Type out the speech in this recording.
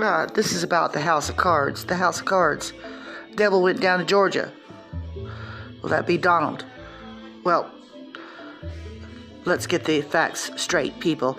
Uh, this is about the House of Cards. The House of Cards. Devil went down to Georgia. Will that be Donald? Well, let's get the facts straight, people.